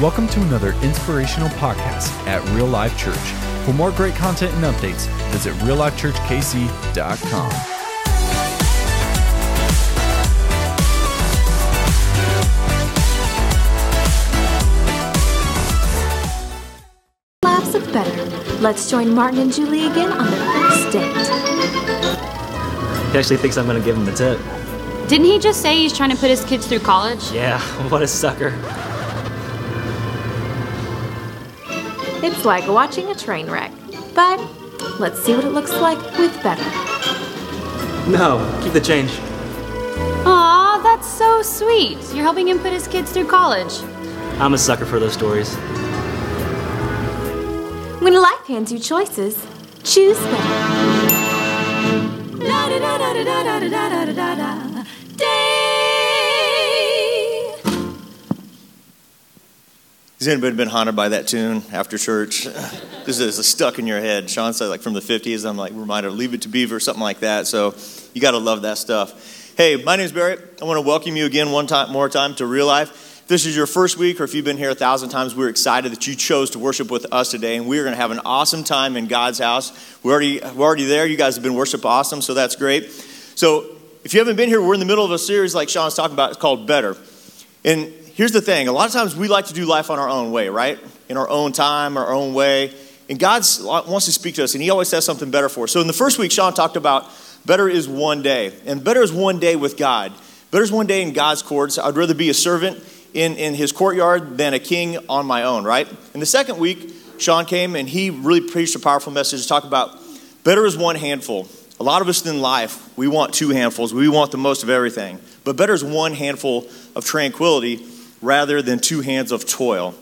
Welcome to another inspirational podcast at Real Life Church. For more great content and updates, visit reallifechurchkc.com. Laughs of better. Let's join Martin and Julie again on their first date. He actually thinks I'm gonna give him a tip. Didn't he just say he's trying to put his kids through college? Yeah, what a sucker. It's like watching a train wreck. But let's see what it looks like with better. No, keep the change. Aw, that's so sweet. You're helping him put his kids through college. I'm a sucker for those stories. When life hands you choices, choose better. Has anybody been haunted by that tune after church? this is stuck in your head. Sean said, like from the 50s. I'm like reminded of Leave It to Beaver, something like that. So you got to love that stuff. Hey, my name is Barry. I want to welcome you again one time more time to Real Life. If this is your first week, or if you've been here a thousand times, we're excited that you chose to worship with us today, and we're going to have an awesome time in God's house. We're already we're already there. You guys have been worship awesome, so that's great. So if you haven't been here, we're in the middle of a series like Sean's talking about. It's called Better, and here's the thing a lot of times we like to do life on our own way, right? In our own time, our own way. And God wants to speak to us, and He always has something better for us. So in the first week, Sean talked about better is one day, and better is one day with God. Better is one day in God's courts. I'd rather be a servant in, in His courtyard than a king on my own, right? In the second week, Sean came and he really preached a powerful message to talk about better is one handful. A lot of us in life, we want two handfuls. We want the most of everything. But better is one handful of tranquility rather than two hands of toil.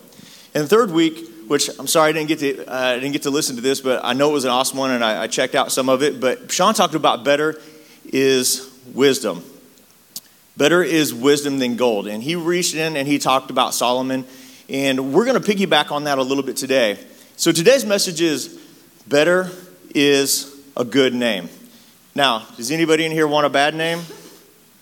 And third week, which I'm sorry I didn't get to, uh, I didn't get to listen to this, but I know it was an awesome one and I, I checked out some of it. But Sean talked about better is wisdom. Better is wisdom than gold. And he reached in and he talked about Solomon. And we're going to piggyback on that a little bit today. So today's message is better is a good name. Now, does anybody in here want a bad name?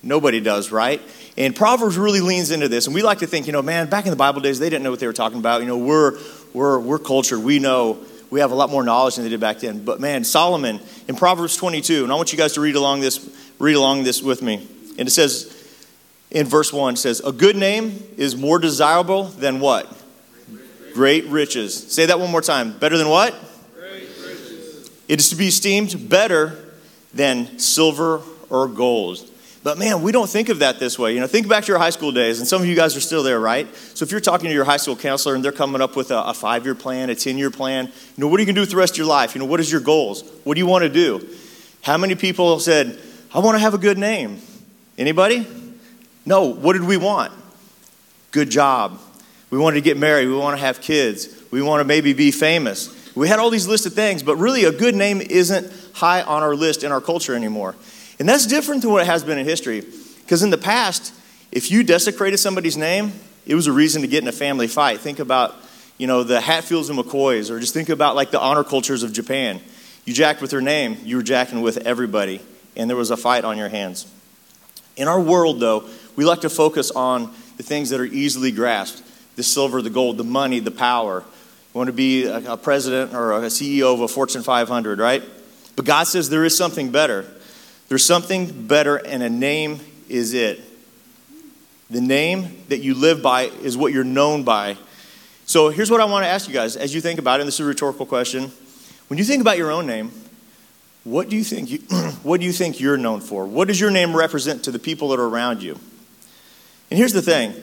Nobody does, right? And Proverbs really leans into this. And we like to think, you know, man, back in the Bible days, they didn't know what they were talking about. You know, we're, we're, we're cultured. We know, we have a lot more knowledge than they did back then. But man, Solomon in Proverbs 22, and I want you guys to read along this, read along this with me. And it says, in verse 1, it says, A good name is more desirable than what? Great riches. Say that one more time. Better than what? Great riches. It is to be esteemed better than silver or gold. But man, we don't think of that this way. You know, think back to your high school days, and some of you guys are still there, right? So if you're talking to your high school counselor and they're coming up with a, a five-year plan, a ten-year plan, you know, what are you gonna do with the rest of your life? You know, what is your goals? What do you want to do? How many people said, "I want to have a good name"? Anybody? No. What did we want? Good job. We wanted to get married. We want to have kids. We want to maybe be famous. We had all these lists of things, but really, a good name isn't high on our list in our culture anymore. And that's different than what it has been in history. Because in the past, if you desecrated somebody's name, it was a reason to get in a family fight. Think about, you know, the Hatfields and McCoys, or just think about like the honor cultures of Japan. You jacked with their name, you were jacking with everybody, and there was a fight on your hands. In our world, though, we like to focus on the things that are easily grasped the silver, the gold, the money, the power. You want to be a, a president or a CEO of a Fortune 500, right? But God says there is something better. There's something better, and a name is it. The name that you live by is what you're known by. So here's what I want to ask you guys as you think about it, and this is a rhetorical question. When you think about your own name, what do you think you, what do you think you're known for? What does your name represent to the people that are around you? And here's the thing.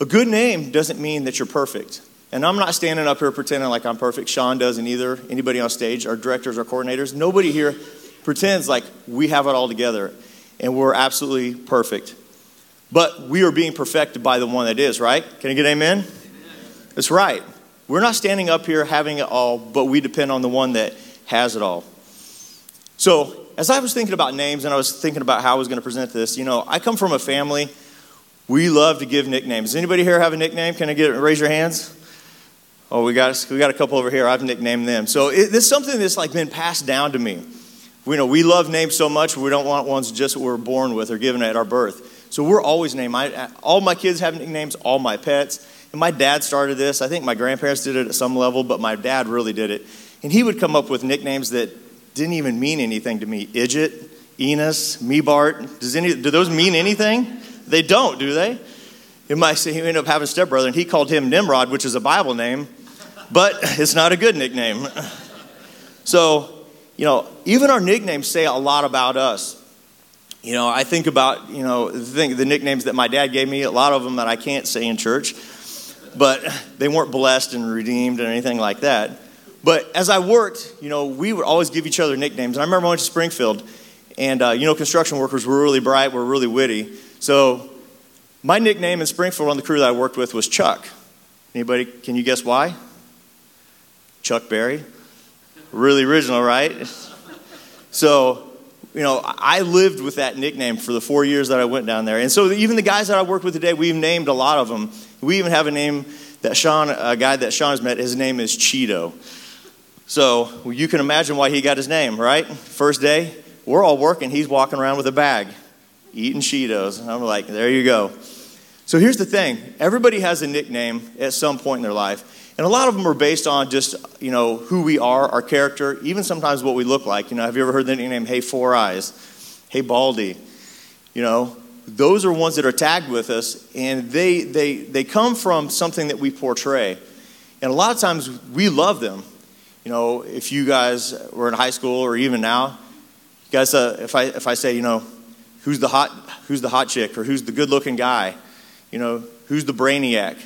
A good name doesn't mean that you're perfect. And I'm not standing up here pretending like I'm perfect. Sean doesn't either. Anybody on stage, our directors, our coordinators, nobody here pretends like we have it all together and we're absolutely perfect. But we are being perfected by the one that is, right? Can I get amen? amen? That's right. We're not standing up here having it all, but we depend on the one that has it all. So, as I was thinking about names and I was thinking about how I was going to present this, you know, I come from a family, we love to give nicknames. Does anybody here have a nickname? Can I get raise your hands? Oh, we got, we got a couple over here. I've nicknamed them. So, it, it's something that's like been passed down to me. We know we love names so much, we don't want ones just we're born with or given at our birth. So we're always named. I, all my kids have nicknames, all my pets. And And my dad started this. I think my grandparents did it at some level, but my dad really did it. And he would come up with nicknames that didn't even mean anything to me. Idjit, Enos, Mebart. Does any, do those mean anything? They don't, do they? Might say he ended up having a stepbrother, and he called him Nimrod, which is a Bible name, but it's not a good nickname. So, you know, even our nicknames say a lot about us. You know, I think about, you know, the, the nicknames that my dad gave me, a lot of them that I can't say in church, but they weren't blessed and redeemed or anything like that. But as I worked, you know, we would always give each other nicknames. And I remember I went to Springfield, and, uh, you know, construction workers were really bright, were really witty. So my nickname in Springfield on the crew that I worked with was Chuck. Anybody, can you guess why? Chuck Berry. Really original, right? So, you know, I lived with that nickname for the four years that I went down there. And so even the guys that I work with today, we've named a lot of them. We even have a name that Sean, a guy that Sean has met, his name is Cheeto. So you can imagine why he got his name, right? First day, we're all working. He's walking around with a bag, eating Cheetos. And I'm like, there you go. So here's the thing everybody has a nickname at some point in their life. And a lot of them are based on just, you know, who we are, our character, even sometimes what we look like. You know, have you ever heard the nickname, Hey Four Eyes? Hey Baldy? You know, those are ones that are tagged with us, and they, they, they come from something that we portray. And a lot of times we love them. You know, if you guys were in high school or even now, you guys, uh, if, I, if I say, you know, who's the hot, who's the hot chick or who's the good looking guy, you know, who's the brainiac?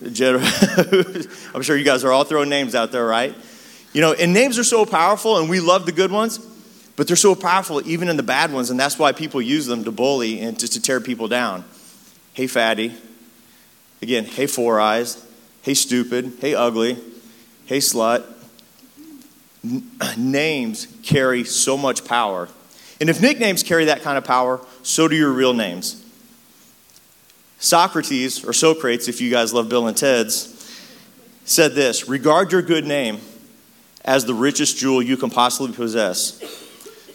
I'm sure you guys are all throwing names out there, right? You know, and names are so powerful, and we love the good ones, but they're so powerful even in the bad ones, and that's why people use them to bully and just to tear people down. Hey, fatty. Again, hey, four eyes. Hey, stupid. Hey, ugly. Hey, slut. N- names carry so much power. And if nicknames carry that kind of power, so do your real names. Socrates, or Socrates, if you guys love Bill and Ted's, said this Regard your good name as the richest jewel you can possibly possess.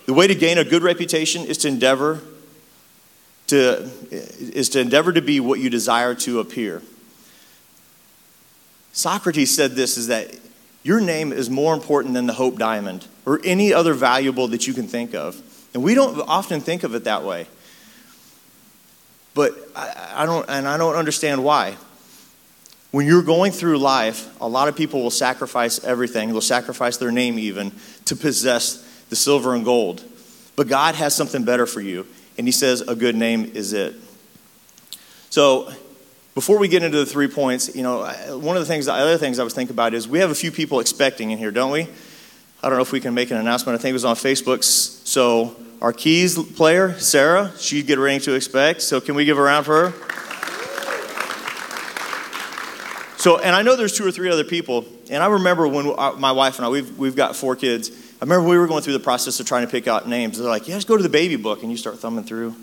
The way to gain a good reputation is to endeavor to, is to endeavor to be what you desire to appear. Socrates said this is that your name is more important than the Hope Diamond or any other valuable that you can think of. And we don't often think of it that way. But I, I don't, and I don't understand why. When you're going through life, a lot of people will sacrifice everything. They'll sacrifice their name even to possess the silver and gold. But God has something better for you. And He says, a good name is it. So, before we get into the three points, you know, one of the things, the other things I was thinking about is we have a few people expecting in here, don't we? I don't know if we can make an announcement. I think it was on Facebook. So, our keys player, Sarah, she'd get ready to expect. So, can we give a round for her? So, and I know there's two or three other people. And I remember when uh, my wife and I, we've, we've got four kids. I remember we were going through the process of trying to pick out names. They're like, yeah, just go to the baby book. And you start thumbing through.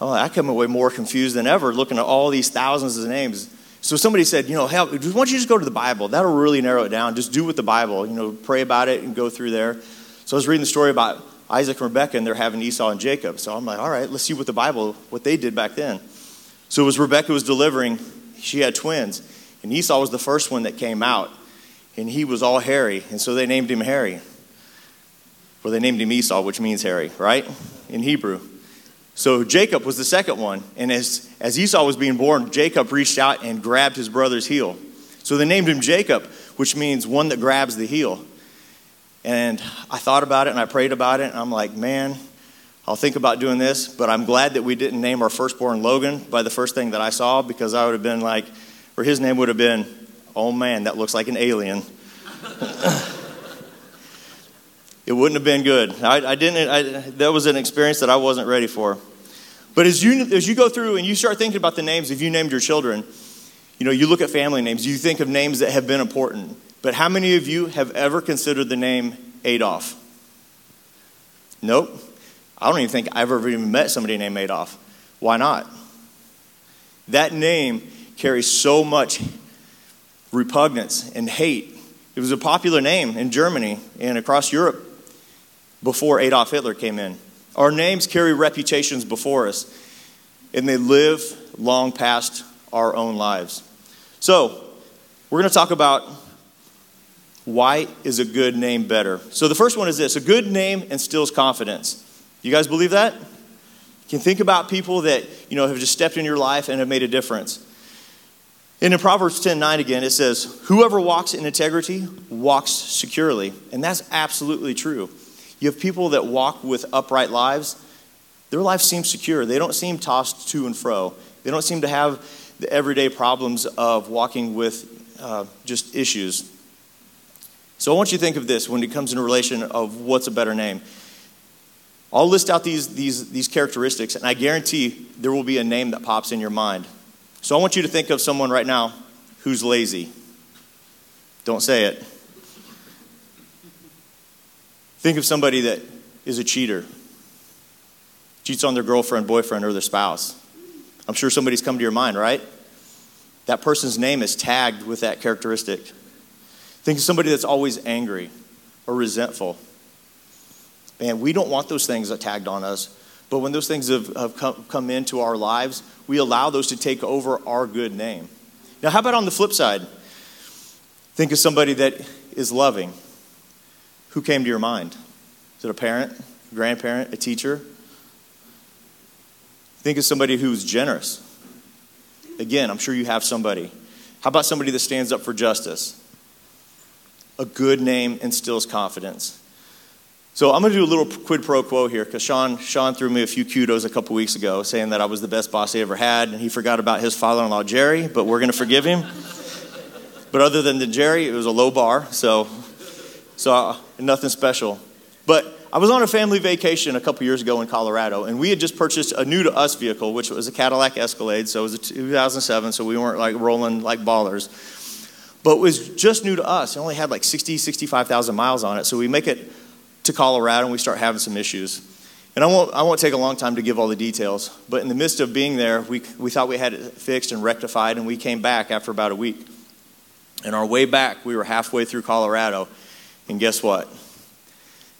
Oh, I come away more confused than ever looking at all these thousands of names. So somebody said, you know, help, why don't you just go to the Bible? That'll really narrow it down. Just do with the Bible. You know, pray about it and go through there. So I was reading the story about Isaac and Rebekah, and they're having Esau and Jacob. So I'm like, all right, let's see what the Bible, what they did back then. So as Rebekah was delivering, she had twins, and Esau was the first one that came out, and he was all hairy, and so they named him Harry. Well, they named him Esau, which means hairy, right? In Hebrew. So Jacob was the second one, and as, as Esau was being born, Jacob reached out and grabbed his brother's heel. So they named him Jacob, which means one that grabs the heel. And I thought about it and I prayed about it, and I'm like, man, I'll think about doing this, but I'm glad that we didn't name our firstborn Logan by the first thing that I saw because I would have been like, or his name would have been, oh man, that looks like an alien. it wouldn't have been good. I, I didn't, I, that was an experience that I wasn't ready for. But as you, as you go through and you start thinking about the names, if you named your children, you know, you look at family names, you think of names that have been important. But how many of you have ever considered the name Adolf? Nope. I don't even think I've ever even met somebody named Adolf. Why not? That name carries so much repugnance and hate. It was a popular name in Germany and across Europe before Adolf Hitler came in. Our names carry reputations before us, and they live long past our own lives. So, we're going to talk about why is a good name better. So, the first one is this a good name instills confidence. You guys believe that? You can think about people that you know have just stepped in your life and have made a difference. And in Proverbs 10 9 again, it says, Whoever walks in integrity walks securely. And that's absolutely true. You have people that walk with upright lives, their life seems secure. They don't seem tossed to and fro. They don't seem to have the everyday problems of walking with uh, just issues. So I want you to think of this when it comes in relation of what's a better name. I'll list out these, these, these characteristics, and I guarantee there will be a name that pops in your mind. So I want you to think of someone right now who's lazy. Don't say it. Think of somebody that is a cheater, cheats on their girlfriend, boyfriend, or their spouse. I'm sure somebody's come to your mind, right? That person's name is tagged with that characteristic. Think of somebody that's always angry or resentful. Man, we don't want those things tagged on us. But when those things have, have come, come into our lives, we allow those to take over our good name. Now, how about on the flip side? Think of somebody that is loving. Who came to your mind? Is it a parent, a grandparent, a teacher? Think of somebody who's generous. Again, I'm sure you have somebody. How about somebody that stands up for justice? A good name instills confidence. So I'm going to do a little quid pro quo here because Sean, Sean threw me a few kudos a couple weeks ago saying that I was the best boss he ever had, and he forgot about his father-in-law Jerry, but we're going to forgive him. but other than the Jerry, it was a low bar, so so uh, nothing special. But I was on a family vacation a couple years ago in Colorado, and we had just purchased a new to us vehicle, which was a Cadillac Escalade. So it was a 2007, so we weren't like rolling like ballers. But it was just new to us. It only had like 60, 65,000 miles on it. So we make it to Colorado and we start having some issues. And I won't, I won't take a long time to give all the details, but in the midst of being there, we, we thought we had it fixed and rectified, and we came back after about a week. And our way back, we were halfway through Colorado, and guess what?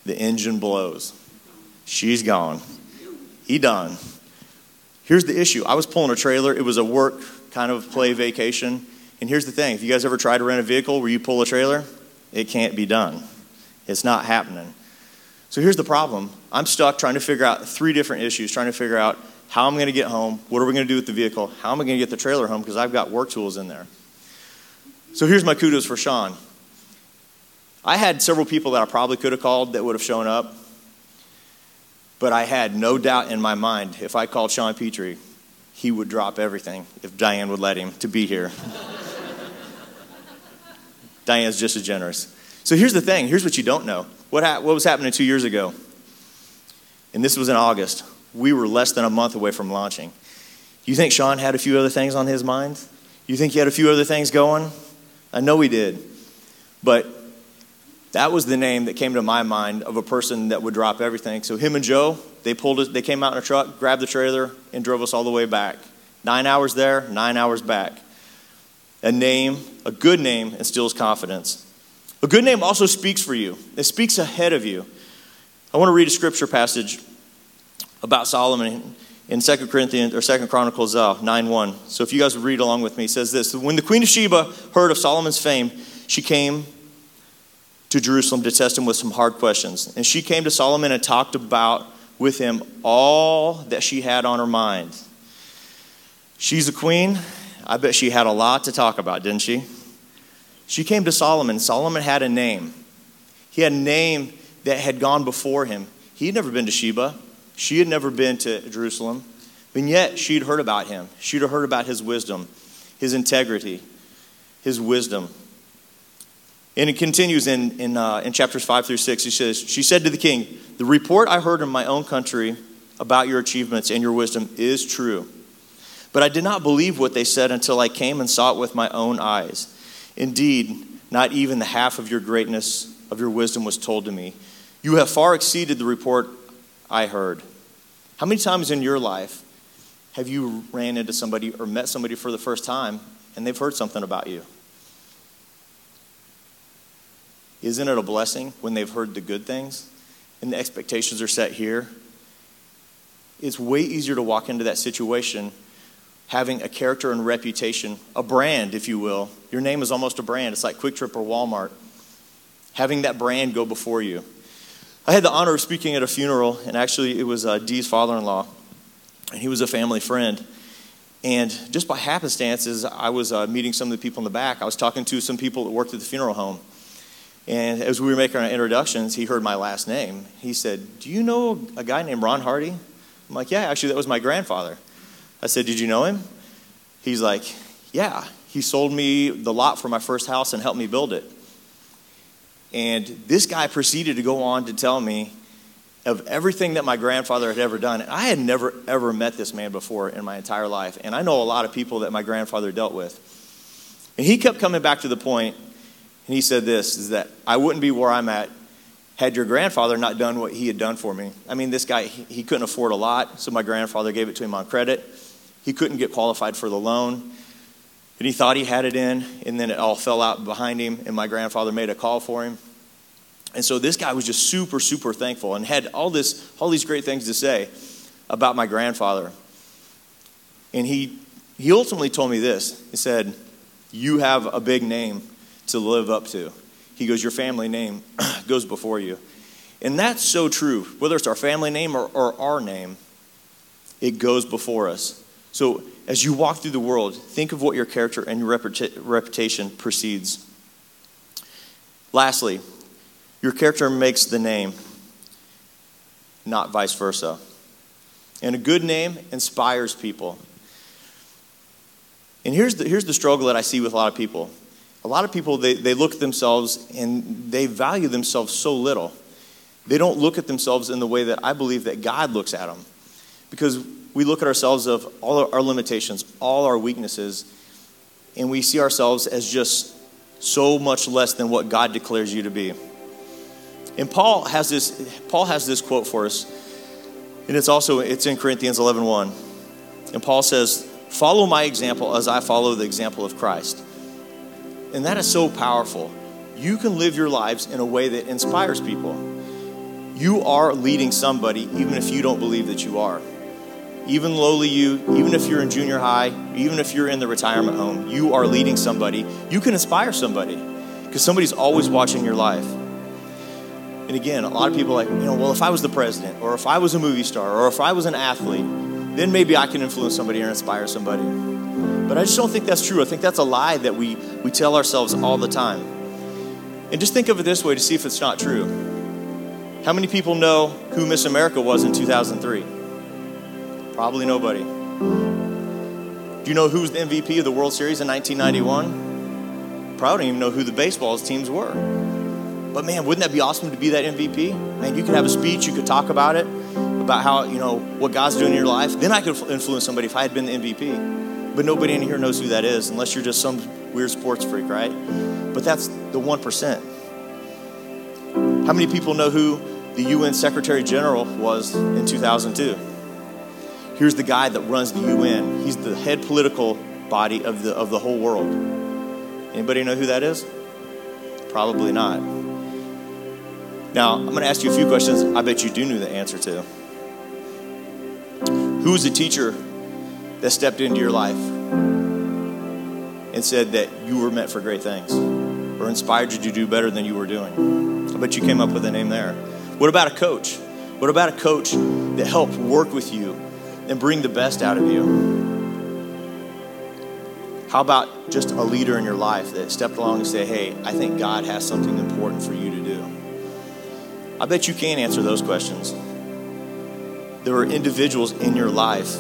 The engine blows. She's gone. He done. Here's the issue I was pulling a trailer, it was a work kind of play vacation. And here's the thing if you guys ever try to rent a vehicle where you pull a trailer, it can't be done. It's not happening. So here's the problem I'm stuck trying to figure out three different issues, trying to figure out how I'm going to get home, what are we going to do with the vehicle, how am I going to get the trailer home because I've got work tools in there. So here's my kudos for Sean. I had several people that I probably could have called that would have shown up, but I had no doubt in my mind if I called Sean Petrie, he would drop everything if Diane would let him to be here. Diane's just as generous. So here's the thing here's what you don't know. What, ha- what was happening two years ago? And this was in August. We were less than a month away from launching. You think Sean had a few other things on his mind? You think he had a few other things going? I know he did. But that was the name that came to my mind of a person that would drop everything. So him and Joe, they pulled us, they came out in a truck, grabbed the trailer, and drove us all the way back. Nine hours there, nine hours back. A name, a good name, instills confidence. A good name also speaks for you, it speaks ahead of you. I want to read a scripture passage about Solomon in 2 Corinthians or 2 Chronicles uh, 9 1. So if you guys would read along with me, it says this When the Queen of Sheba heard of Solomon's fame, she came to Jerusalem to test him with some hard questions. And she came to Solomon and talked about with him all that she had on her mind. She's a queen. I bet she had a lot to talk about, didn't she? She came to Solomon. Solomon had a name. He had a name that had gone before him. He had never been to Sheba. She had never been to Jerusalem. And yet she'd heard about him. She'd heard about his wisdom, his integrity, his wisdom. And it continues in, in, uh, in chapters 5 through 6. He says, She said to the king, The report I heard in my own country about your achievements and your wisdom is true. But I did not believe what they said until I came and saw it with my own eyes. Indeed, not even the half of your greatness of your wisdom was told to me. You have far exceeded the report I heard. How many times in your life have you ran into somebody or met somebody for the first time and they've heard something about you? Isn't it a blessing when they've heard the good things and the expectations are set here? It's way easier to walk into that situation having a character and reputation, a brand, if you will. Your name is almost a brand. It's like QuikTrip or Walmart. Having that brand go before you. I had the honor of speaking at a funeral, and actually, it was uh, Dee's father in law, and he was a family friend. And just by happenstances, I was uh, meeting some of the people in the back. I was talking to some people that worked at the funeral home. And as we were making our introductions, he heard my last name. He said, Do you know a guy named Ron Hardy? I'm like, Yeah, actually, that was my grandfather. I said, Did you know him? He's like, Yeah. He sold me the lot for my first house and helped me build it. And this guy proceeded to go on to tell me of everything that my grandfather had ever done. And I had never, ever met this man before in my entire life. And I know a lot of people that my grandfather dealt with. And he kept coming back to the point, and he said this is that I wouldn't be where I'm at had your grandfather not done what he had done for me. I mean, this guy, he, he couldn't afford a lot, so my grandfather gave it to him on credit. He couldn't get qualified for the loan. And he thought he had it in, and then it all fell out behind him, and my grandfather made a call for him. And so this guy was just super, super thankful and had all this, all these great things to say about my grandfather. And he, he ultimately told me this. He said, You have a big name to live up to. He goes, Your family name goes before you. And that's so true. Whether it's our family name or, or our name, it goes before us. So as you walk through the world, think of what your character and your reputation precedes. Lastly, your character makes the name, not vice versa. And a good name inspires people. And here's the, here's the struggle that I see with a lot of people. A lot of people, they, they look at themselves and they value themselves so little. They don't look at themselves in the way that I believe that God looks at them. Because we look at ourselves of all our limitations, all our weaknesses, and we see ourselves as just so much less than what God declares you to be. And Paul has this, Paul has this quote for us, and it's also it's in Corinthians 11:1. 1. And Paul says, "Follow my example as I follow the example of Christ." And that is so powerful. You can live your lives in a way that inspires people. You are leading somebody, even if you don't believe that you are. Even lowly you, even if you're in junior high, even if you're in the retirement home, you are leading somebody. You can inspire somebody because somebody's always watching your life. And again, a lot of people are like, you know, well, if I was the president, or if I was a movie star, or if I was an athlete, then maybe I can influence somebody or inspire somebody. But I just don't think that's true. I think that's a lie that we, we tell ourselves all the time. And just think of it this way to see if it's not true. How many people know who Miss America was in 2003? Probably nobody. Do you know who was the MVP of the World Series in 1991? Probably don't even know who the baseball teams were. But man, wouldn't that be awesome to be that MVP? Man, you could have a speech, you could talk about it, about how, you know, what God's doing in your life. Then I could influence somebody if I had been the MVP. But nobody in here knows who that is unless you're just some weird sports freak, right? But that's the 1%. How many people know who the UN Secretary General was in 2002? Here's the guy that runs the UN. He's the head political body of the, of the whole world. Anybody know who that is? Probably not. Now, I'm going to ask you a few questions I bet you do know the answer to. Who was the teacher that stepped into your life and said that you were meant for great things or inspired you to do better than you were doing? I bet you came up with a name there. What about a coach? What about a coach that helped work with you and bring the best out of you? How about just a leader in your life that stepped along and said, Hey, I think God has something important for you to do? I bet you can answer those questions. There are individuals in your life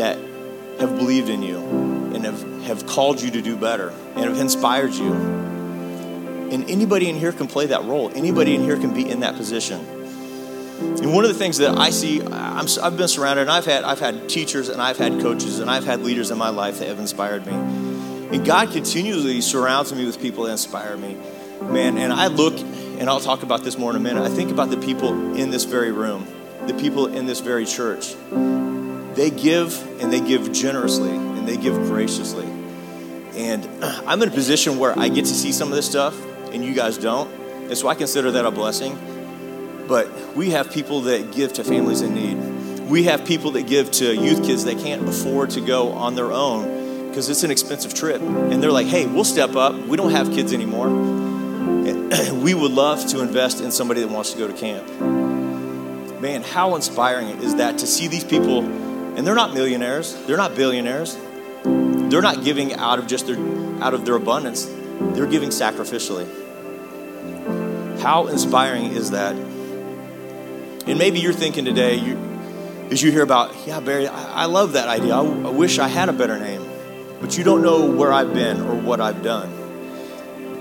that have believed in you and have, have called you to do better and have inspired you. And anybody in here can play that role. Anybody in here can be in that position. And one of the things that I see, i have been surrounded, and I've had, I've had teachers, and I've had coaches, and I've had leaders in my life that have inspired me. And God continually surrounds me with people that inspire me. Man, and I look and I'll talk about this more in a minute. I think about the people in this very room, the people in this very church. They give and they give generously and they give graciously. And I'm in a position where I get to see some of this stuff and you guys don't. And so I consider that a blessing. But we have people that give to families in need. We have people that give to youth kids that can't afford to go on their own because it's an expensive trip. And they're like, hey, we'll step up. We don't have kids anymore. And we would love to invest in somebody that wants to go to camp. Man, how inspiring is that to see these people, and they're not millionaires, they're not billionaires, they're not giving out of just their out of their abundance, they're giving sacrificially. How inspiring is that? And maybe you're thinking today, you, as you hear about, yeah, Barry, I, I love that idea. I, I wish I had a better name. But you don't know where I've been or what I've done.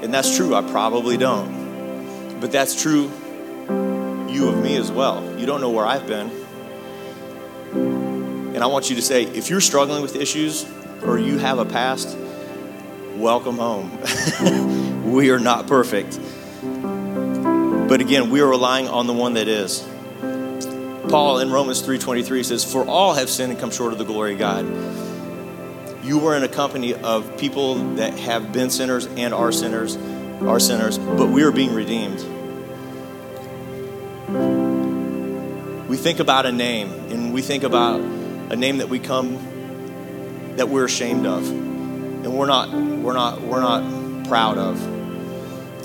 And that's true, I probably don't. But that's true you of me as well. You don't know where I've been. And I want you to say if you're struggling with issues or you have a past, welcome home. we are not perfect. But again, we are relying on the one that is. Paul in Romans 3:23 says, "For all have sinned and come short of the glory of God." You were in a company of people that have been sinners and are sinners, are sinners, but we are being redeemed. We think about a name, and we think about a name that we come that we're ashamed of, and we're not, we're not, we're not proud of.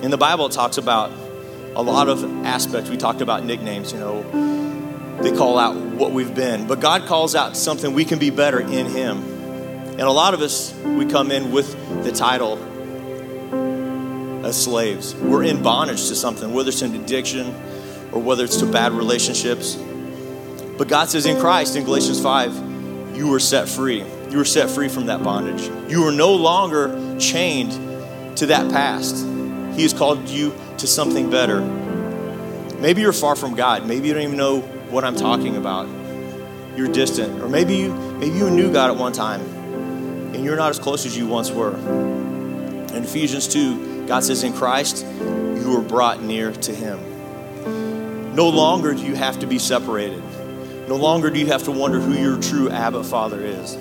In the Bible, it talks about a lot of aspects. We talked about nicknames, you know, they call out what we've been, but God calls out something we can be better in Him. And a lot of us, we come in with the title as slaves. We're in bondage to something, whether it's an addiction or whether it's to bad relationships. But God says in Christ, in Galatians 5, you were set free. You were set free from that bondage. You are no longer chained to that past. He has called you to something better. Maybe you're far from God. Maybe you don't even know what I'm talking about. You're distant. Or maybe you maybe you knew God at one time and you're not as close as you once were. In Ephesians 2, God says in Christ, you were brought near to him. No longer do you have to be separated. No longer do you have to wonder who your true Abba Father is.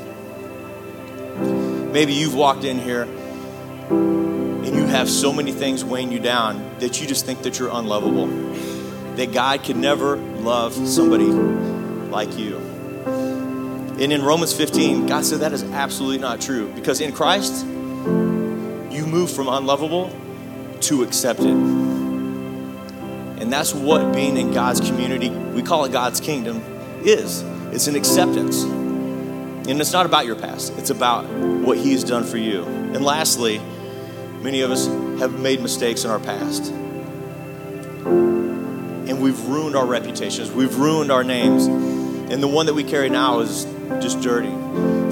Maybe you've walked in here and you have so many things weighing you down that you just think that you're unlovable. That God could never love somebody like you. And in Romans 15, God said that is absolutely not true because in Christ, you move from unlovable to accepted. And that's what being in God's community, we call it God's kingdom, is. It's an acceptance. And it's not about your past, it's about what He has done for you. And lastly, many of us have made mistakes in our past. And we've ruined our reputations, we've ruined our names. And the one that we carry now is just dirty,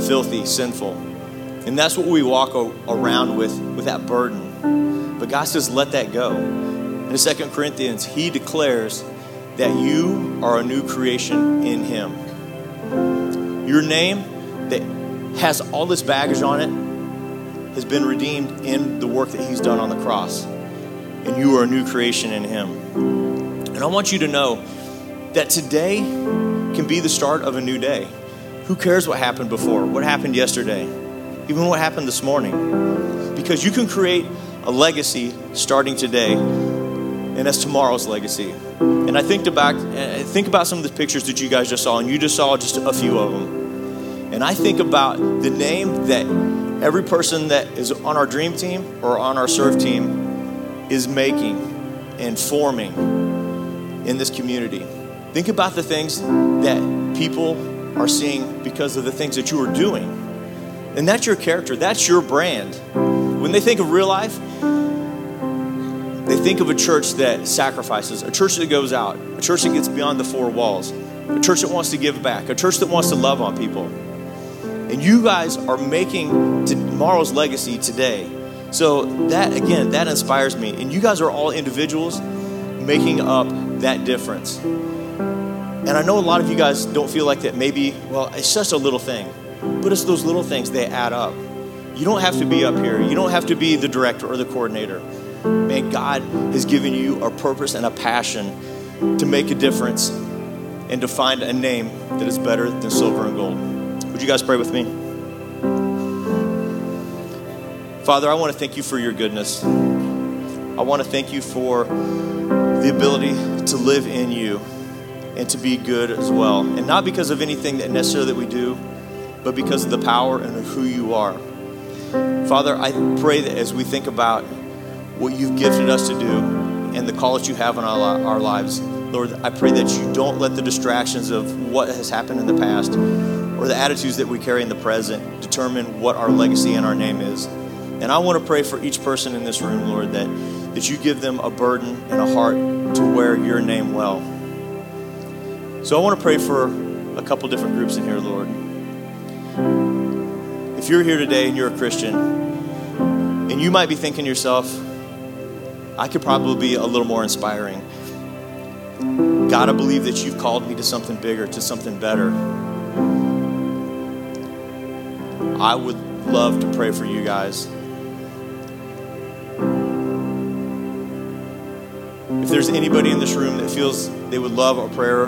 filthy, sinful. And that's what we walk around with, with that burden. But God says, let that go. In 2 Corinthians, He declares that you are a new creation in Him. Your name that has all this baggage on it has been redeemed in the work that He's done on the cross. And you are a new creation in Him. And I want you to know that today can be the start of a new day. Who cares what happened before? What happened yesterday? Even what happened this morning? Because you can create a legacy starting today, and that's tomorrow's legacy. And I think about eh, think about some of the pictures that you guys just saw, and you just saw just a few of them. And I think about the name that every person that is on our dream team or on our serve team is making and forming in this community. Think about the things that people are seeing because of the things that you are doing. And that's your character, that's your brand. When they think of real life, they think of a church that sacrifices, a church that goes out, a church that gets beyond the four walls, a church that wants to give back, a church that wants to love on people. And you guys are making tomorrow's legacy today. So that again, that inspires me. And you guys are all individuals making up that difference. And I know a lot of you guys don't feel like that maybe, well, it's just a little thing. But it's those little things, they add up. You don't have to be up here. You don't have to be the director or the coordinator. Man, God has given you a purpose and a passion to make a difference and to find a name that is better than silver and gold. Would you guys pray with me? Father, I want to thank you for your goodness. I want to thank you for the ability to live in you and to be good as well. And not because of anything that necessarily that we do, but because of the power and of who you are. Father, I pray that as we think about what you've gifted us to do and the call that you have on our, our lives, Lord, I pray that you don't let the distractions of what has happened in the past or the attitudes that we carry in the present determine what our legacy and our name is. And I want to pray for each person in this room, Lord, that, that you give them a burden and a heart to wear your name well. So I want to pray for a couple different groups in here, Lord. If you're here today and you're a Christian, and you might be thinking to yourself, I could probably be a little more inspiring. God, I believe that you've called me to something bigger, to something better. I would love to pray for you guys. If there's anybody in this room that feels they would love a prayer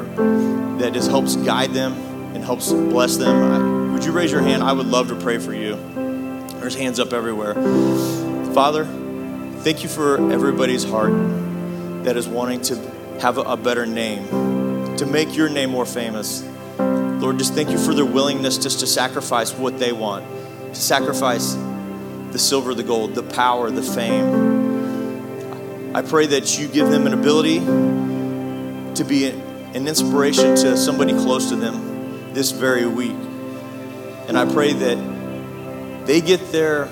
that just helps guide them and helps bless them, I, would you raise your hand? I would love to pray for you. There's hands up everywhere. Father, thank you for everybody's heart that is wanting to have a, better name, to make your name more famous. Lord, just thank you for their willingness just to sacrifice what they want, to sacrifice the silver, the gold, the power, the fame. I pray that you give them an ability to be an inspiration to somebody close to them this very week. And I pray that they get their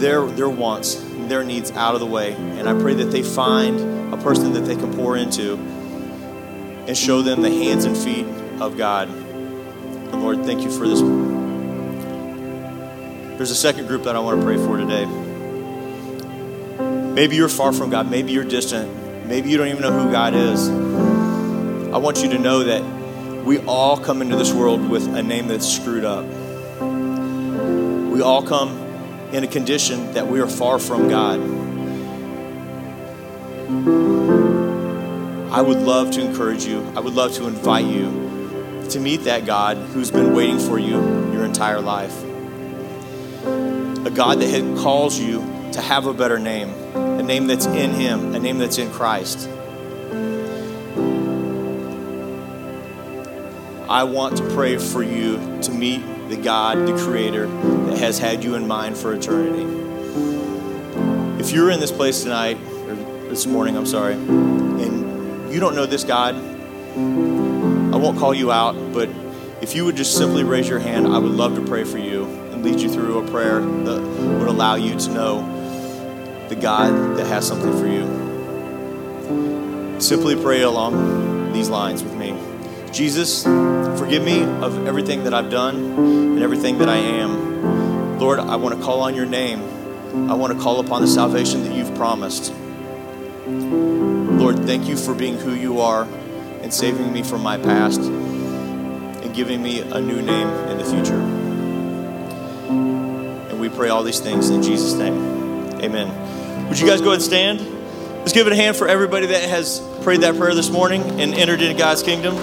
their their wants, their needs out of the way. And I pray that they find a person that they can pour into and show them the hands and feet of God. And Lord, thank you for this. There's a second group that I want to pray for today. Maybe you're far from God. Maybe you're distant. Maybe you don't even know who God is. I want you to know that we all come into this world with a name that's screwed up. We all come in a condition that we are far from God. I would love to encourage you. I would love to invite you to meet that God who's been waiting for you your entire life. A God that calls you to have a better name, a name that's in Him, a name that's in Christ. I want to pray for you to meet the God, the Creator, that has had you in mind for eternity. If you're in this place tonight, or this morning, I'm sorry, and you don't know this God, I won't call you out, but if you would just simply raise your hand, I would love to pray for you and lead you through a prayer that would allow you to know the God that has something for you. Simply pray along these lines with me. Jesus, forgive me of everything that I've done and everything that I am. Lord, I want to call on your name. I want to call upon the salvation that you've promised. Lord, thank you for being who you are and saving me from my past and giving me a new name in the future. And we pray all these things in Jesus' name. Amen. Would you guys go ahead and stand? Let's give it a hand for everybody that has prayed that prayer this morning and entered into God's kingdom.